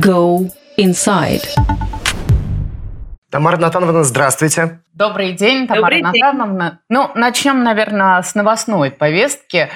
Go inside. Тамара Натановна, здравствуйте. Добрый день, Тамара Добрый день. Натановна. Ну, начнем, наверное, с новостной повестки.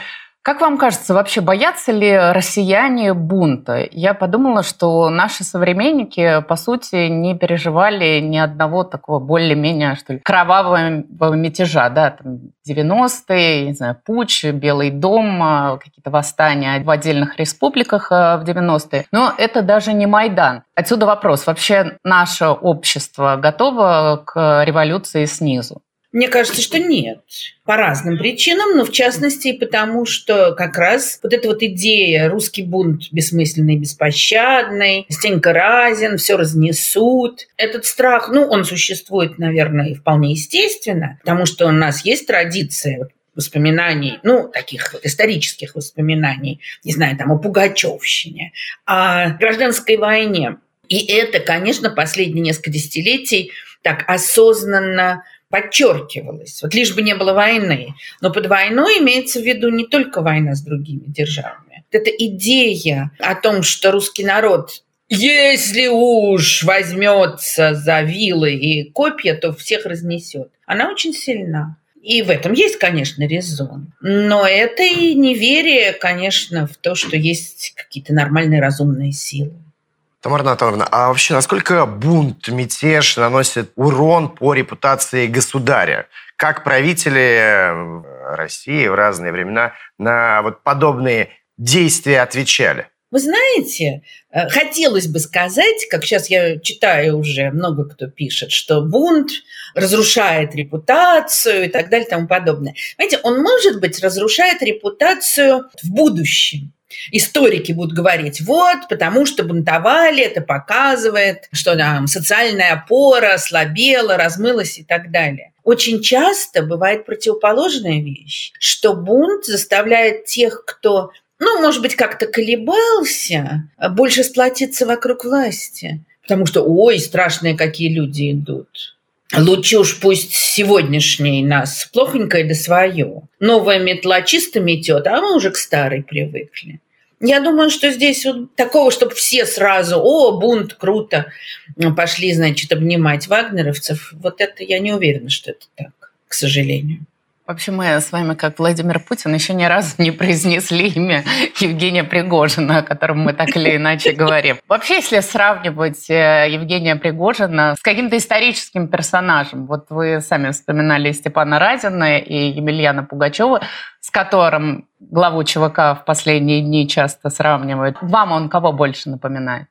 Как вам кажется, вообще боятся ли россияне бунта? Я подумала, что наши современники, по сути, не переживали ни одного такого более-менее, что ли, кровавого мятежа, да, там 90-е, не знаю, Пуч, Белый дом, а, какие-то восстания в отдельных республиках а, в 90-е. Но это даже не Майдан. Отсюда вопрос, вообще наше общество готово к революции снизу? Мне кажется, что нет. По разным причинам, но в частности потому, что как раз вот эта вот идея «русский бунт бессмысленный, беспощадный», «Стенька разин», «все разнесут». Этот страх, ну, он существует, наверное, и вполне естественно, потому что у нас есть традиция воспоминаний, ну, таких вот исторических воспоминаний, не знаю, там, о Пугачевщине, о гражданской войне. И это, конечно, последние несколько десятилетий так осознанно подчеркивалось. Вот лишь бы не было войны. Но под войной имеется в виду не только война с другими державами. Это идея о том, что русский народ если уж возьмется за вилы и копья, то всех разнесет. Она очень сильна. И в этом есть, конечно, резон. Но это и неверие, конечно, в то, что есть какие-то нормальные разумные силы. Тамара Анатольевна, а вообще насколько бунт, мятеж наносит урон по репутации государя? Как правители России в разные времена на вот подобные действия отвечали? Вы знаете, э, хотелось бы сказать, как сейчас я читаю уже, много кто пишет, что бунт разрушает репутацию и так далее и тому подобное. Знаете, он, может быть, разрушает репутацию в будущем. Историки будут говорить, вот, потому что бунтовали, это показывает, что там социальная опора слабела, размылась и так далее. Очень часто бывает противоположная вещь, что бунт заставляет тех, кто, ну, может быть, как-то колебался, больше сплотиться вокруг власти. Потому что, ой, страшные какие люди идут. Лучше уж пусть сегодняшний нас плохонькое да свое. Новая метла чисто метет, а мы уже к старой привыкли. Я думаю, что здесь вот такого, чтобы все сразу, о, бунт, круто, пошли, значит, обнимать вагнеровцев, вот это я не уверена, что это так, к сожалению. Вообще мы с вами, как Владимир Путин, еще ни разу не произнесли имя Евгения Пригожина, о котором мы так или иначе говорим. Вообще, если сравнивать э, Евгения Пригожина с каким-то историческим персонажем, вот вы сами вспоминали Степана Разина и Емельяна Пугачева, с которым главу ЧВК в последние дни часто сравнивают. Вам он кого больше напоминает?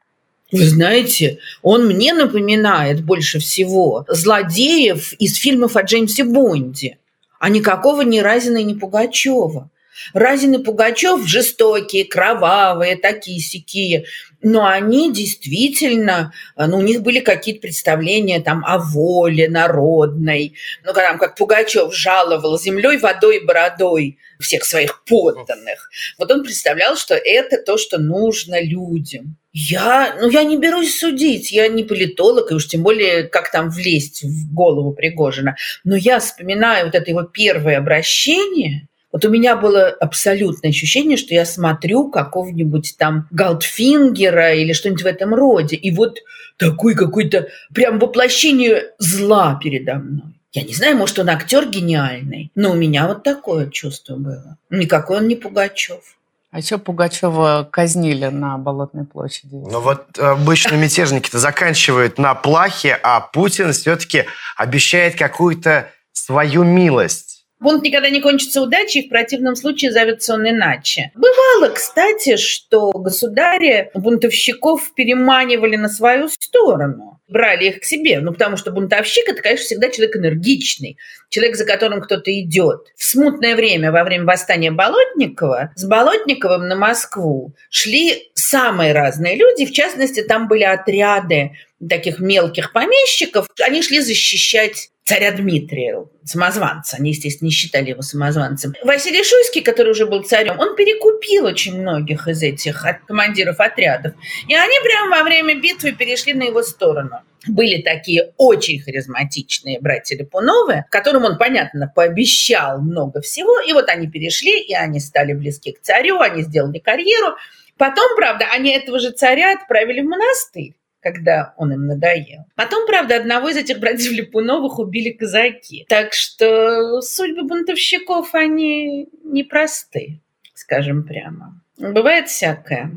Вы знаете, он мне напоминает больше всего злодеев из фильмов о Джеймсе Бонде а никакого ни Разина, ни Пугачева. Разин и Пугачев жестокие, кровавые, такие сякие. Но они действительно, ну, у них были какие-то представления там о воле народной. Ну, там, как Пугачев жаловал землей, водой бородой всех своих подданных. Вот он представлял, что это то, что нужно людям. Я, ну, я не берусь судить, я не политолог, и уж тем более, как там влезть в голову Пригожина. Но я вспоминаю вот это его первое обращение, вот у меня было абсолютное ощущение, что я смотрю какого-нибудь там Галдфингера или что-нибудь в этом роде. И вот такой какой-то прям воплощение зла передо мной. Я не знаю, может, он актер гениальный, но у меня вот такое чувство было. Никакой он не Пугачев. А что Пугачева казнили на Болотной площади? Ну вот обычно мятежники-то заканчивают на плахе, а Путин все-таки обещает какую-то свою милость. Бунт никогда не кончится удачей, в противном случае зовется он иначе. Бывало, кстати, что государи бунтовщиков переманивали на свою сторону брали их к себе. Ну, потому что бунтовщик – это, конечно, всегда человек энергичный, человек, за которым кто-то идет. В смутное время, во время восстания Болотникова, с Болотниковым на Москву шли самые разные люди. В частности, там были отряды таких мелких помещиков. Они шли защищать царя Дмитрия, самозванца. Они, естественно, не считали его самозванцем. Василий Шуйский, который уже был царем, он перекупил очень многих из этих командиров отрядов. И они прямо во время битвы перешли на его сторону. Были такие очень харизматичные братья Липуновы, которым он, понятно, пообещал много всего. И вот они перешли, и они стали близки к царю, они сделали карьеру. Потом, правда, они этого же царя отправили в монастырь когда он им надоел. Потом, правда, одного из этих братьев Липуновых убили казаки. Так что судьбы бунтовщиков, они непросты, скажем прямо. Бывает всякое.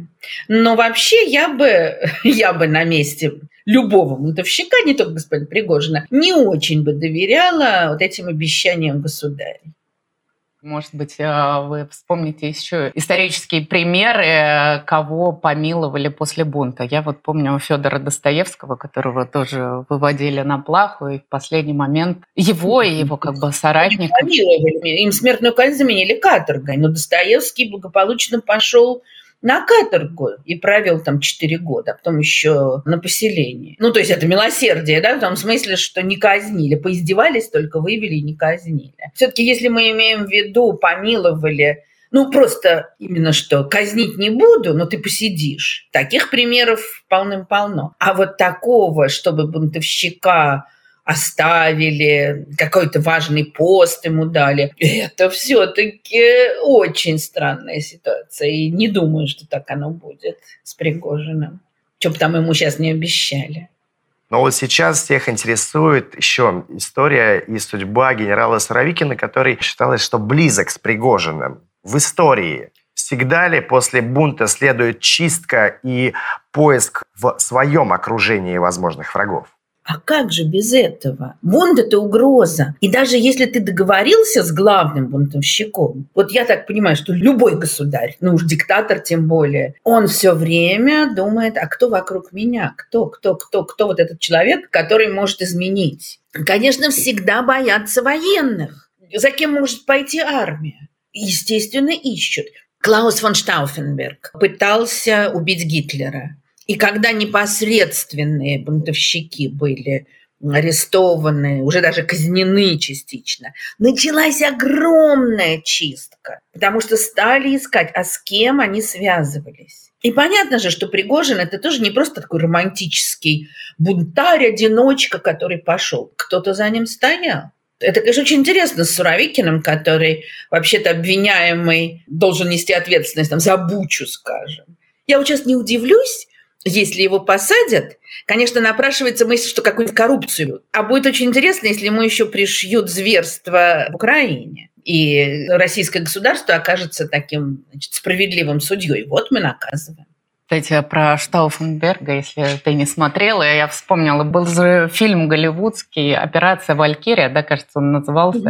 Но вообще я бы, я бы на месте любого бунтовщика, не только господина Пригожина, не очень бы доверяла вот этим обещаниям государя. Может быть, э, вы вспомните еще исторические примеры, кого помиловали после бунта. Я вот помню Федора Достоевского, которого тоже выводили на плаху, и в последний момент его и его как бы соратников... Помиловали. Им смертную казнь заменили каторгой, но Достоевский благополучно пошел на каторгу и провел там 4 года, а потом еще на поселении. Ну, то есть это милосердие, да, в том смысле, что не казнили, поиздевались, только вывели и не казнили. Все-таки, если мы имеем в виду, помиловали ну, просто именно что, казнить не буду, но ты посидишь. Таких примеров полным-полно. А вот такого, чтобы бунтовщика оставили, какой-то важный пост ему дали. Это все-таки очень странная ситуация. И не думаю, что так оно будет с Пригожиным. Что бы там ему сейчас не обещали. Но вот сейчас всех интересует еще история и судьба генерала Суровикина, который считалось, что близок с Пригожиным в истории. Всегда ли после бунта следует чистка и поиск в своем окружении возможных врагов? А как же без этого? Бунт – это угроза. И даже если ты договорился с главным бунтовщиком, вот я так понимаю, что любой государь, ну уж диктатор тем более, он все время думает, а кто вокруг меня? Кто, кто, кто, кто вот этот человек, который может изменить? Конечно, всегда боятся военных. За кем может пойти армия? Естественно, ищут. Клаус фон Штауфенберг пытался убить Гитлера. И когда непосредственные бунтовщики были арестованы, уже даже казнены частично, началась огромная чистка, потому что стали искать, а с кем они связывались. И понятно же, что Пригожин это тоже не просто такой романтический бунтарь, одиночка, который пошел. Кто-то за ним стоял. Это, конечно, очень интересно с Суровикиным, который вообще-то обвиняемый должен нести ответственность там, за бучу, скажем. Я вот сейчас не удивлюсь, если его посадят, конечно, напрашивается мысль, что какую-нибудь коррупцию. А будет очень интересно, если ему еще пришьют зверство в Украине. И российское государство окажется таким значит, справедливым судьей. Вот мы наказываем. Кстати, про Штауфенберга, если ты не смотрела, я вспомнила, был же фильм голливудский «Операция Валькирия», да, кажется, он назывался.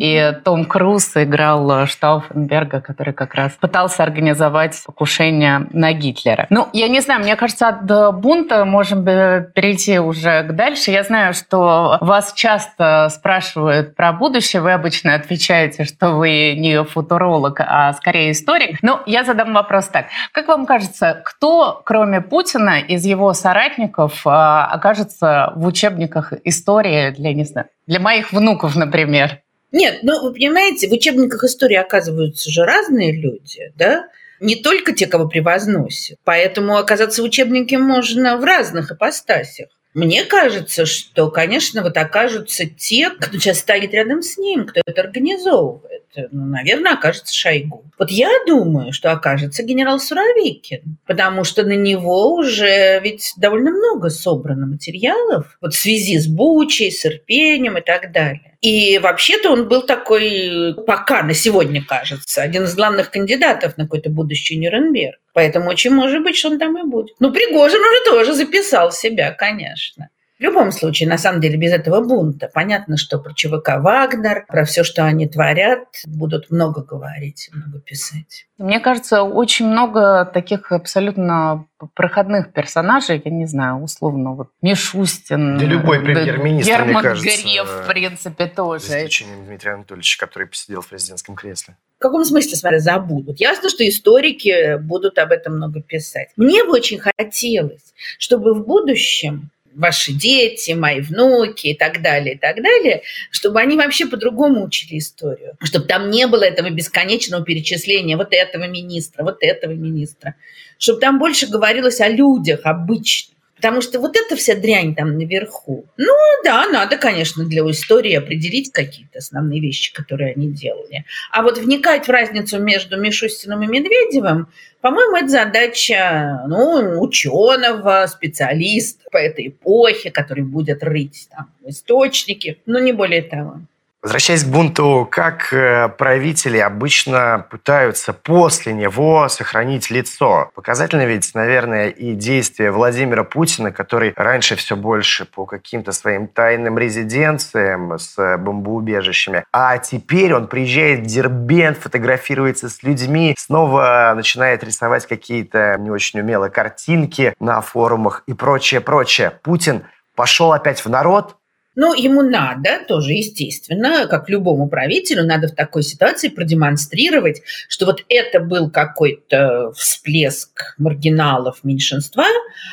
И Том Круз играл Штауфенберга, который как раз пытался организовать покушение на Гитлера. Ну, я не знаю, мне кажется, от бунта можем перейти уже к дальше. Я знаю, что вас часто спрашивают про будущее. Вы обычно отвечаете, что вы не футуролог, а скорее историк. Но я задам вопрос так. Как вам кажется, кто, кроме Путина, из его соратников окажется в учебниках истории для, не знаю, для моих внуков, например? Нет, ну вы понимаете, в учебниках истории оказываются же разные люди, да? Не только те, кого превозносят. Поэтому оказаться в учебнике можно в разных ипостасях. Мне кажется, что, конечно, вот окажутся те, кто сейчас стоит рядом с ним, кто это организовывает. Ну, наверное, окажется Шойгу. Вот я думаю, что окажется генерал Суровикин, потому что на него уже ведь довольно много собрано материалов вот в связи с Бучей, с Ирпением и так далее. И вообще-то он был такой, пока на сегодня кажется, один из главных кандидатов на какой-то будущий Нюрнберг. Поэтому очень может быть, что он там и будет. Ну, Пригожин уже тоже записал себя, конечно. В любом случае, на самом деле, без этого бунта. Понятно, что про ЧВК «Вагнер», про все, что они творят, будут много говорить, много писать. Мне кажется, очень много таких абсолютно проходных персонажей, я не знаю, условно, вот Мишустин. Да любой премьер-министр, Герман мне кажется. Греф, в принципе, тоже. За исключением Дмитрия Анатольевича, который посидел в президентском кресле. В каком смысле, смотря, забудут? Ясно, что историки будут об этом много писать. Мне бы очень хотелось, чтобы в будущем ваши дети, мои внуки и так далее, и так далее, чтобы они вообще по-другому учили историю. Чтобы там не было этого бесконечного перечисления вот этого министра, вот этого министра. Чтобы там больше говорилось о людях обычных. Потому что вот эта вся дрянь там наверху. Ну да, надо, конечно, для истории определить какие-то основные вещи, которые они делали. А вот вникать в разницу между Мишустиным и Медведевым, по-моему, это задача ну, ученого, специалиста по этой эпохе, который будет рыть там источники, но не более того. Возвращаясь к бунту, как э, правители обычно пытаются после него сохранить лицо? Показательно ведь, наверное, и действия Владимира Путина, который раньше все больше по каким-то своим тайным резиденциям с бомбоубежищами, а теперь он приезжает в Дербент, фотографируется с людьми, снова начинает рисовать какие-то не очень умелые картинки на форумах и прочее, прочее. Путин пошел опять в народ, но ему надо, тоже естественно, как любому правителю, надо в такой ситуации продемонстрировать, что вот это был какой-то всплеск маргиналов меньшинства,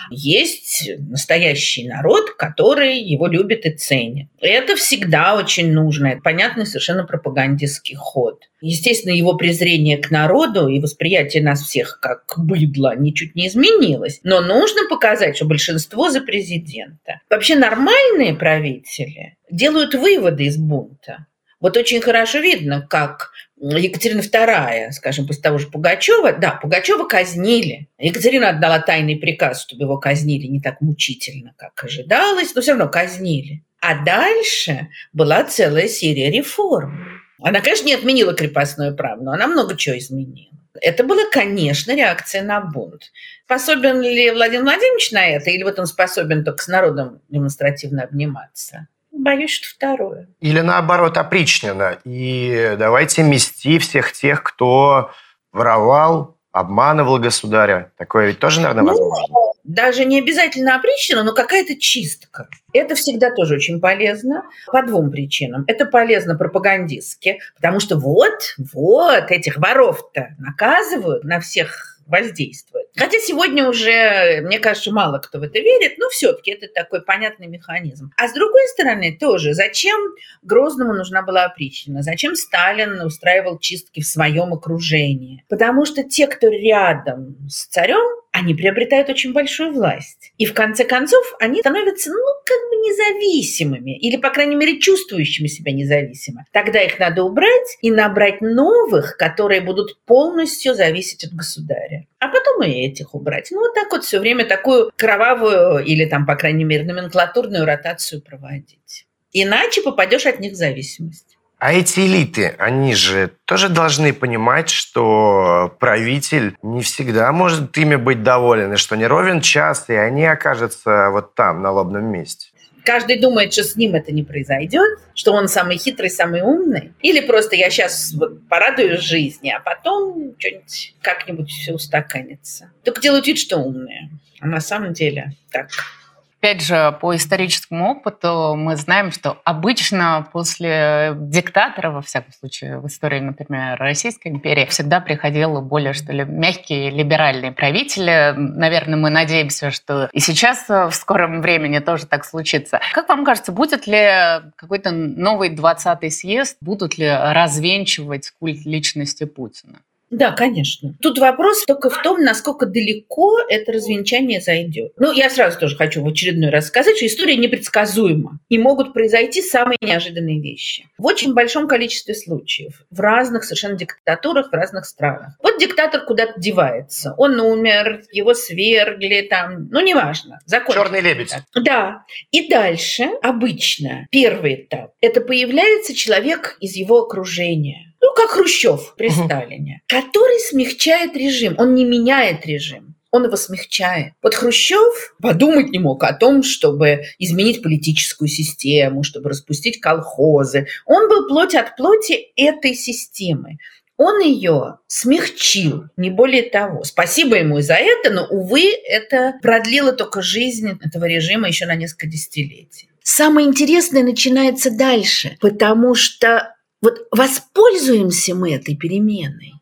есть настоящий народ, который его любит и ценит. Это всегда очень нужно. Это понятный совершенно пропагандистский ход. Естественно, его презрение к народу и восприятие нас всех как быдло ничуть не изменилось. Но нужно показать, что большинство за президента. Вообще нормальные правители делают выводы из бунта. Вот очень хорошо видно, как Екатерина II, скажем, после того же Пугачева, да, Пугачева казнили. Екатерина отдала тайный приказ, чтобы его казнили не так мучительно, как ожидалось, но все равно казнили. А дальше была целая серия реформ. Она, конечно, не отменила крепостное право, но она много чего изменила. Это была, конечно, реакция на бунт. Способен ли Владимир Владимирович на это, или вот он способен только с народом демонстративно обниматься? Боюсь, что второе. Или наоборот, опричнина. И давайте мести всех тех, кто воровал, обманывал государя. Такое ведь тоже, наверное, ну, возможно. Даже не обязательно опричнина, но какая-то чистка. Это всегда тоже очень полезно по двум причинам. Это полезно пропагандистски, потому что вот, вот этих воров-то наказывают на всех воздействует. Хотя сегодня уже, мне кажется, мало кто в это верит, но все-таки это такой понятный механизм. А с другой стороны, тоже, зачем Грозному нужна была опричнина? Зачем Сталин устраивал чистки в своем окружении? Потому что те, кто рядом с царем, они приобретают очень большую власть. И в конце концов они становятся, ну, как бы независимыми, или, по крайней мере, чувствующими себя независимо. Тогда их надо убрать и набрать новых, которые будут полностью зависеть от государя. А потом и этих убрать. Ну, вот так вот все время такую кровавую или там, по крайней мере, номенклатурную ротацию проводить. Иначе попадешь от них в зависимость. А эти элиты, они же тоже должны понимать, что правитель не всегда может ими быть доволен, и что не ровен час, и они окажутся вот там, на лобном месте. Каждый думает, что с ним это не произойдет, что он самый хитрый, самый умный. Или просто я сейчас вот порадуюсь жизни, а потом что-нибудь как-нибудь все устаканится. Только делают вид, что умные. А на самом деле так Опять же, по историческому опыту мы знаем, что обычно после диктатора, во всяком случае, в истории, например, Российской империи, всегда приходил более, что ли, мягкие либеральные правители. Наверное, мы надеемся, что и сейчас в скором времени тоже так случится. Как вам кажется, будет ли какой-то новый 20-й съезд, будут ли развенчивать культ личности Путина? Да, конечно. Тут вопрос только в том, насколько далеко это развенчание зайдет. Ну, я сразу тоже хочу в очередной раз сказать, что история непредсказуема. И могут произойти самые неожиданные вещи. В очень большом количестве случаев. В разных совершенно диктатурах, в разных странах. Вот диктатор куда-то девается. Он умер, его свергли там. Ну, неважно. Закон. Черный лебедь. Да. И дальше обычно первый этап. Это появляется человек из его окружения ну, как Хрущев при. Сталине, который смягчает режим. Он не меняет режим он его смягчает. Вот Хрущев подумать не мог о том, чтобы изменить политическую систему, чтобы распустить колхозы. Он был плоть от плоти этой системы. Он ее смягчил, не более того. Спасибо ему и за это, но, увы, это продлило только жизнь этого режима еще на несколько десятилетий. Самое интересное начинается дальше, потому что вот воспользуемся мы этой переменой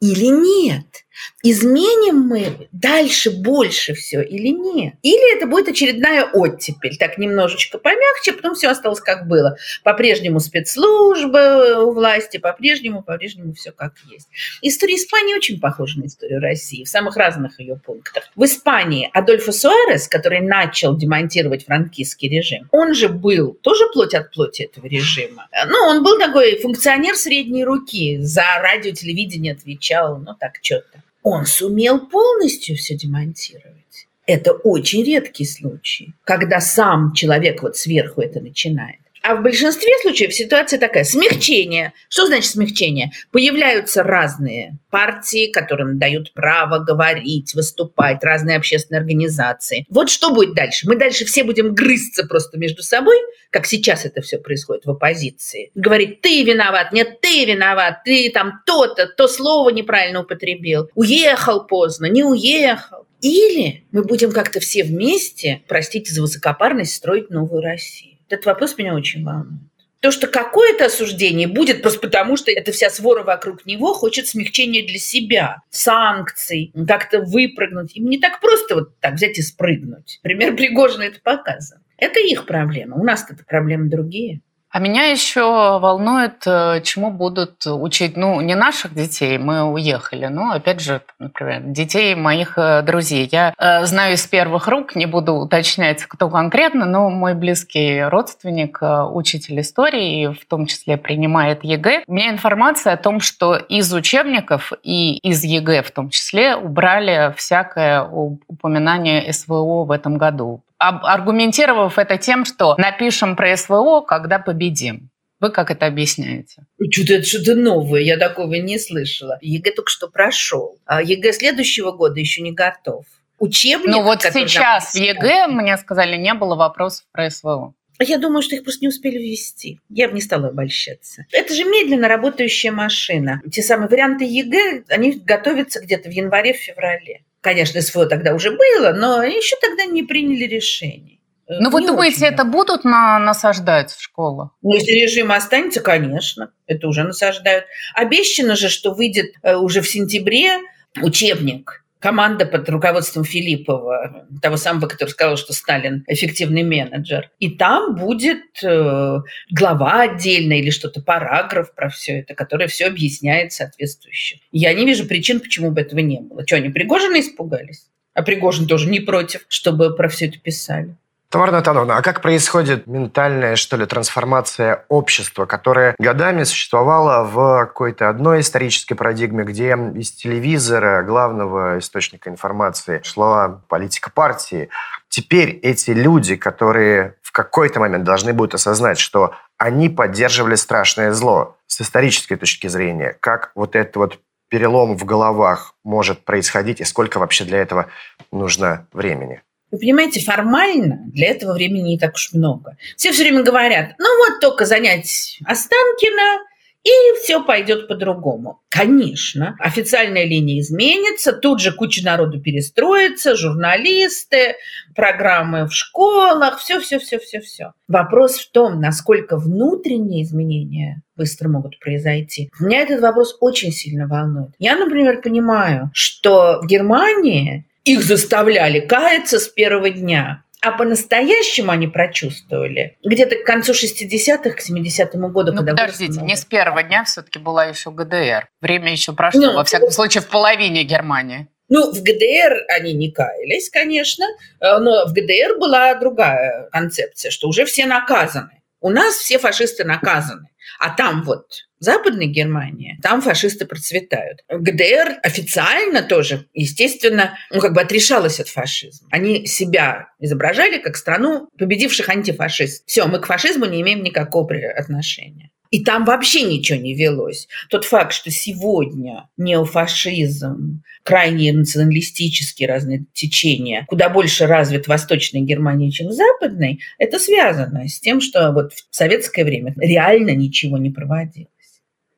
или нет? Изменим мы дальше больше все или нет? Или это будет очередная оттепель, так немножечко помягче, потом все осталось как было. По-прежнему спецслужбы у власти, по-прежнему, по-прежнему все как есть. История Испании очень похожа на историю России в самых разных ее пунктах. В Испании Адольфо Суарес, который начал демонтировать франкистский режим, он же был тоже плоть от плоти этого режима. Ну, он был такой функционер средней руки, за радио, телевидение отвечал, ну так, что-то он сумел полностью все демонтировать. Это очень редкий случай, когда сам человек вот сверху это начинает. А в большинстве случаев ситуация такая. Смягчение. Что значит смягчение? Появляются разные партии, которым дают право говорить, выступать, разные общественные организации. Вот что будет дальше? Мы дальше все будем грызться просто между собой, как сейчас это все происходит в оппозиции. Говорить, ты виноват, нет, ты виноват, ты там то-то, то слово неправильно употребил, уехал поздно, не уехал. Или мы будем как-то все вместе, простите за высокопарность, строить новую Россию. Этот вопрос меня очень волнует. То, что какое-то осуждение будет просто потому, что эта вся свора вокруг него хочет смягчения для себя, санкций, как-то выпрыгнуть. Им не так просто вот так взять и спрыгнуть. Пример Пригожина это показан. Это их проблема. У нас-то проблемы другие. А меня еще волнует, э, чему будут учить, ну, не наших детей, мы уехали, но, опять же, например, детей моих э, друзей. Я э, знаю из первых рук, не буду уточнять, кто конкретно, но мой близкий родственник, учитель истории, в том числе принимает ЕГЭ. У меня информация о том, что из учебников и из ЕГЭ в том числе убрали всякое упоминание СВО в этом году аргументировав это тем, что напишем про СВО, когда победим. Вы как это объясняете? Что-то это что-то новое, я такого не слышала. ЕГЭ только что прошел, а ЕГЭ следующего года еще не готов. Учебник, ну вот сейчас в ЕГЭ, мне сказали, не было вопросов про СВО. Я думаю, что их просто не успели ввести. Я бы не стала обольщаться. Это же медленно работающая машина. Те самые варианты ЕГЭ, они готовятся где-то в январе-феврале. Конечно, СВО тогда уже было, но еще тогда не приняли решение. Ну, вы думаете, это будут на, насаждать в школах? Ну, если режим останется, конечно, это уже насаждают. Обещано же, что выйдет э, уже в сентябре учебник команда под руководством Филиппова, того самого, который сказал, что Сталин эффективный менеджер. И там будет э, глава отдельная или что-то, параграф про все это, который все объясняет соответствующе. Я не вижу причин, почему бы этого не было. Что, они Пригожина испугались? А Пригожин тоже не против, чтобы про все это писали. Тамара Натановна, а как происходит ментальная, что ли, трансформация общества, которое годами существовало в какой-то одной исторической парадигме, где из телевизора, главного источника информации, шла политика партии. Теперь эти люди, которые в какой-то момент должны будут осознать, что они поддерживали страшное зло с исторической точки зрения, как вот этот вот перелом в головах может происходить и сколько вообще для этого нужно времени? Вы понимаете, формально для этого времени не так уж много. Все все время говорят, ну вот только занять Останкина, и все пойдет по-другому. Конечно, официальная линия изменится, тут же куча народу перестроится, журналисты, программы в школах, все-все-все-все-все. Вопрос в том, насколько внутренние изменения быстро могут произойти. Меня этот вопрос очень сильно волнует. Я, например, понимаю, что в Германии их заставляли каяться с первого дня. А по-настоящему они прочувствовали где-то к концу 60-х, к 70-му году. Ну, когда подождите, не с первого дня все-таки была еще ГДР. Время еще прошло, ну, во всяком случае, в половине Германии. Ну, в ГДР они не каялись, конечно, э, но в ГДР была другая концепция, что уже все наказаны. У нас все фашисты наказаны. А там вот Западной Германии, там фашисты процветают. ГДР официально тоже, естественно, ну, как бы отрешалась от фашизма. Они себя изображали как страну победивших антифашистов. Все, мы к фашизму не имеем никакого отношения. И там вообще ничего не велось. Тот факт, что сегодня неофашизм, крайне националистические разные течения, куда больше развит в Восточной Германии, чем в Западной, это связано с тем, что вот в советское время реально ничего не проводилось.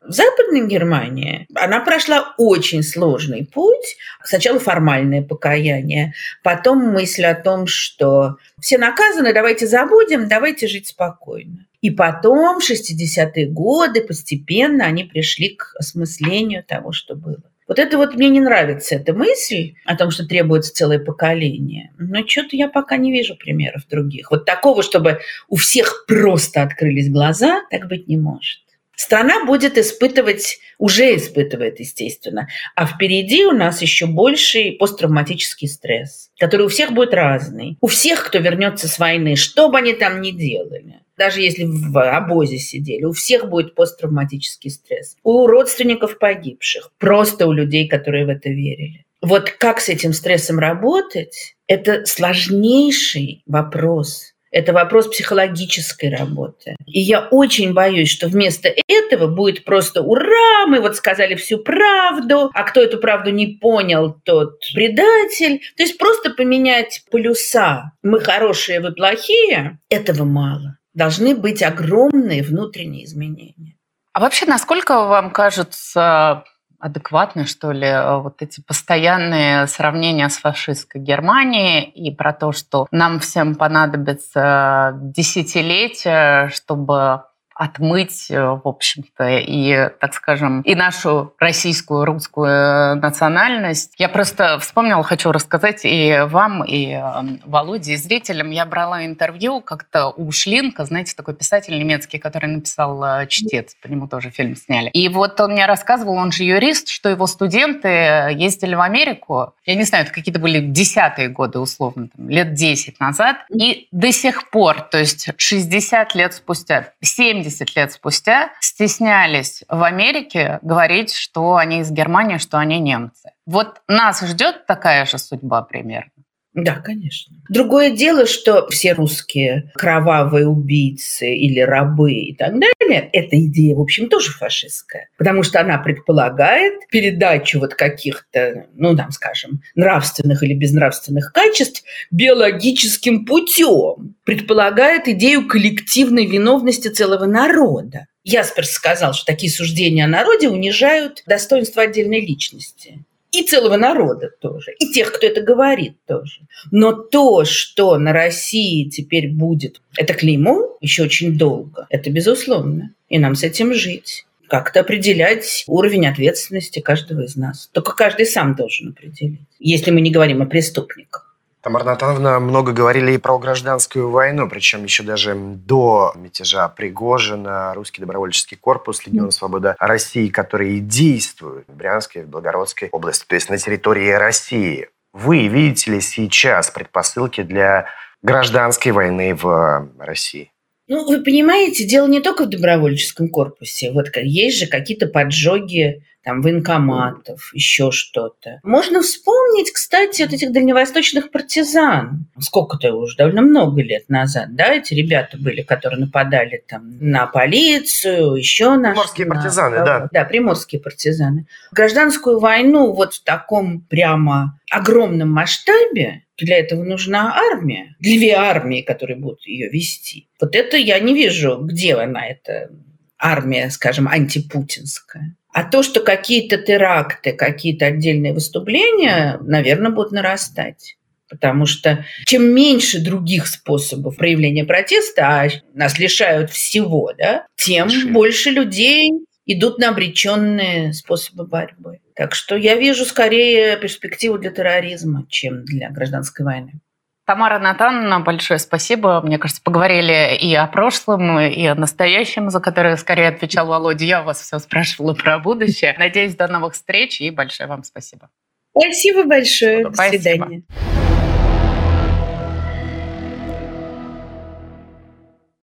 В Западной Германии она прошла очень сложный путь. Сначала формальное покаяние, потом мысль о том, что все наказаны, давайте забудем, давайте жить спокойно. И потом, в 60-е годы, постепенно они пришли к осмыслению того, что было. Вот это вот мне не нравится, эта мысль о том, что требуется целое поколение. Но что-то я пока не вижу примеров других. Вот такого, чтобы у всех просто открылись глаза, так быть не может. Страна будет испытывать, уже испытывает, естественно, а впереди у нас еще больший посттравматический стресс, который у всех будет разный. У всех, кто вернется с войны, что бы они там ни делали, даже если в обозе сидели, у всех будет посттравматический стресс. У родственников погибших, просто у людей, которые в это верили. Вот как с этим стрессом работать, это сложнейший вопрос. Это вопрос психологической работы. И я очень боюсь, что вместо этого будет просто «Ура! Мы вот сказали всю правду, а кто эту правду не понял, тот предатель». То есть просто поменять полюса «Мы хорошие, вы плохие» – этого мало. Должны быть огромные внутренние изменения. А вообще, насколько вам кажется адекватны, что ли, вот эти постоянные сравнения с фашистской Германией и про то, что нам всем понадобится десятилетия, чтобы отмыть, э, в общем-то, и, так скажем, и нашу российскую, русскую э, национальность. Я просто вспомнила, хочу рассказать и вам, и эм, Володе, и зрителям. Я брала интервью как-то у Шлинка, знаете, такой писатель немецкий, который написал э, «Чтец», по нему тоже фильм сняли. И вот он мне рассказывал, он же юрист, что его студенты ездили в Америку, я не знаю, это какие-то были десятые годы, условно, там, лет 10 назад, и до сих пор, то есть 60 лет спустя, 70 70 лет спустя стеснялись в Америке говорить, что они из Германии, что они немцы. Вот нас ждет такая же судьба примерно. Да, конечно. Другое дело, что все русские кровавые убийцы или рабы и так далее, эта идея, в общем, тоже фашистская. Потому что она предполагает передачу вот каких-то, ну, там, скажем, нравственных или безнравственных качеств биологическим путем. Предполагает идею коллективной виновности целого народа. Ясперс сказал, что такие суждения о народе унижают достоинство отдельной личности и целого народа тоже, и тех, кто это говорит тоже. Но то, что на России теперь будет, это клеймо еще очень долго, это безусловно. И нам с этим жить как-то определять уровень ответственности каждого из нас. Только каждый сам должен определить, если мы не говорим о преступниках. Тамара Натановна, много говорили и про гражданскую войну, причем еще даже до мятежа Пригожина, русский добровольческий корпус Легион Свобода России, который действует в Брянской, в Белгородской области, то есть на территории России. Вы видите ли сейчас предпосылки для гражданской войны в России? Ну, вы понимаете, дело не только в добровольческом корпусе. Вот есть же какие-то поджоги там военкоматов, еще что-то. Можно вспомнить, кстати, вот этих дальневосточных партизан. Сколько-то уже, довольно много лет назад, да, эти ребята были, которые нападали там на полицию, еще на... Приморские на, партизаны, да. Да, приморские партизаны. Гражданскую войну вот в таком прямо огромном масштабе для этого нужна армия, две армии, которые будут ее вести. Вот это я не вижу, где она, эта армия, скажем, антипутинская. А то, что какие-то теракты, какие-то отдельные выступления, наверное, будут нарастать. Потому что чем меньше других способов проявления протеста, а нас лишают всего, да, тем Лишили. больше людей идут на обреченные способы борьбы. Так что я вижу скорее перспективу для терроризма, чем для гражданской войны. Тамара Натановна, большое спасибо. Мне кажется, поговорили и о прошлом, и о настоящем, за которое скорее отвечал Володя. Я вас все спрашивала про будущее. Надеюсь, до новых встреч и большое вам спасибо. Спасибо большое. До свидания.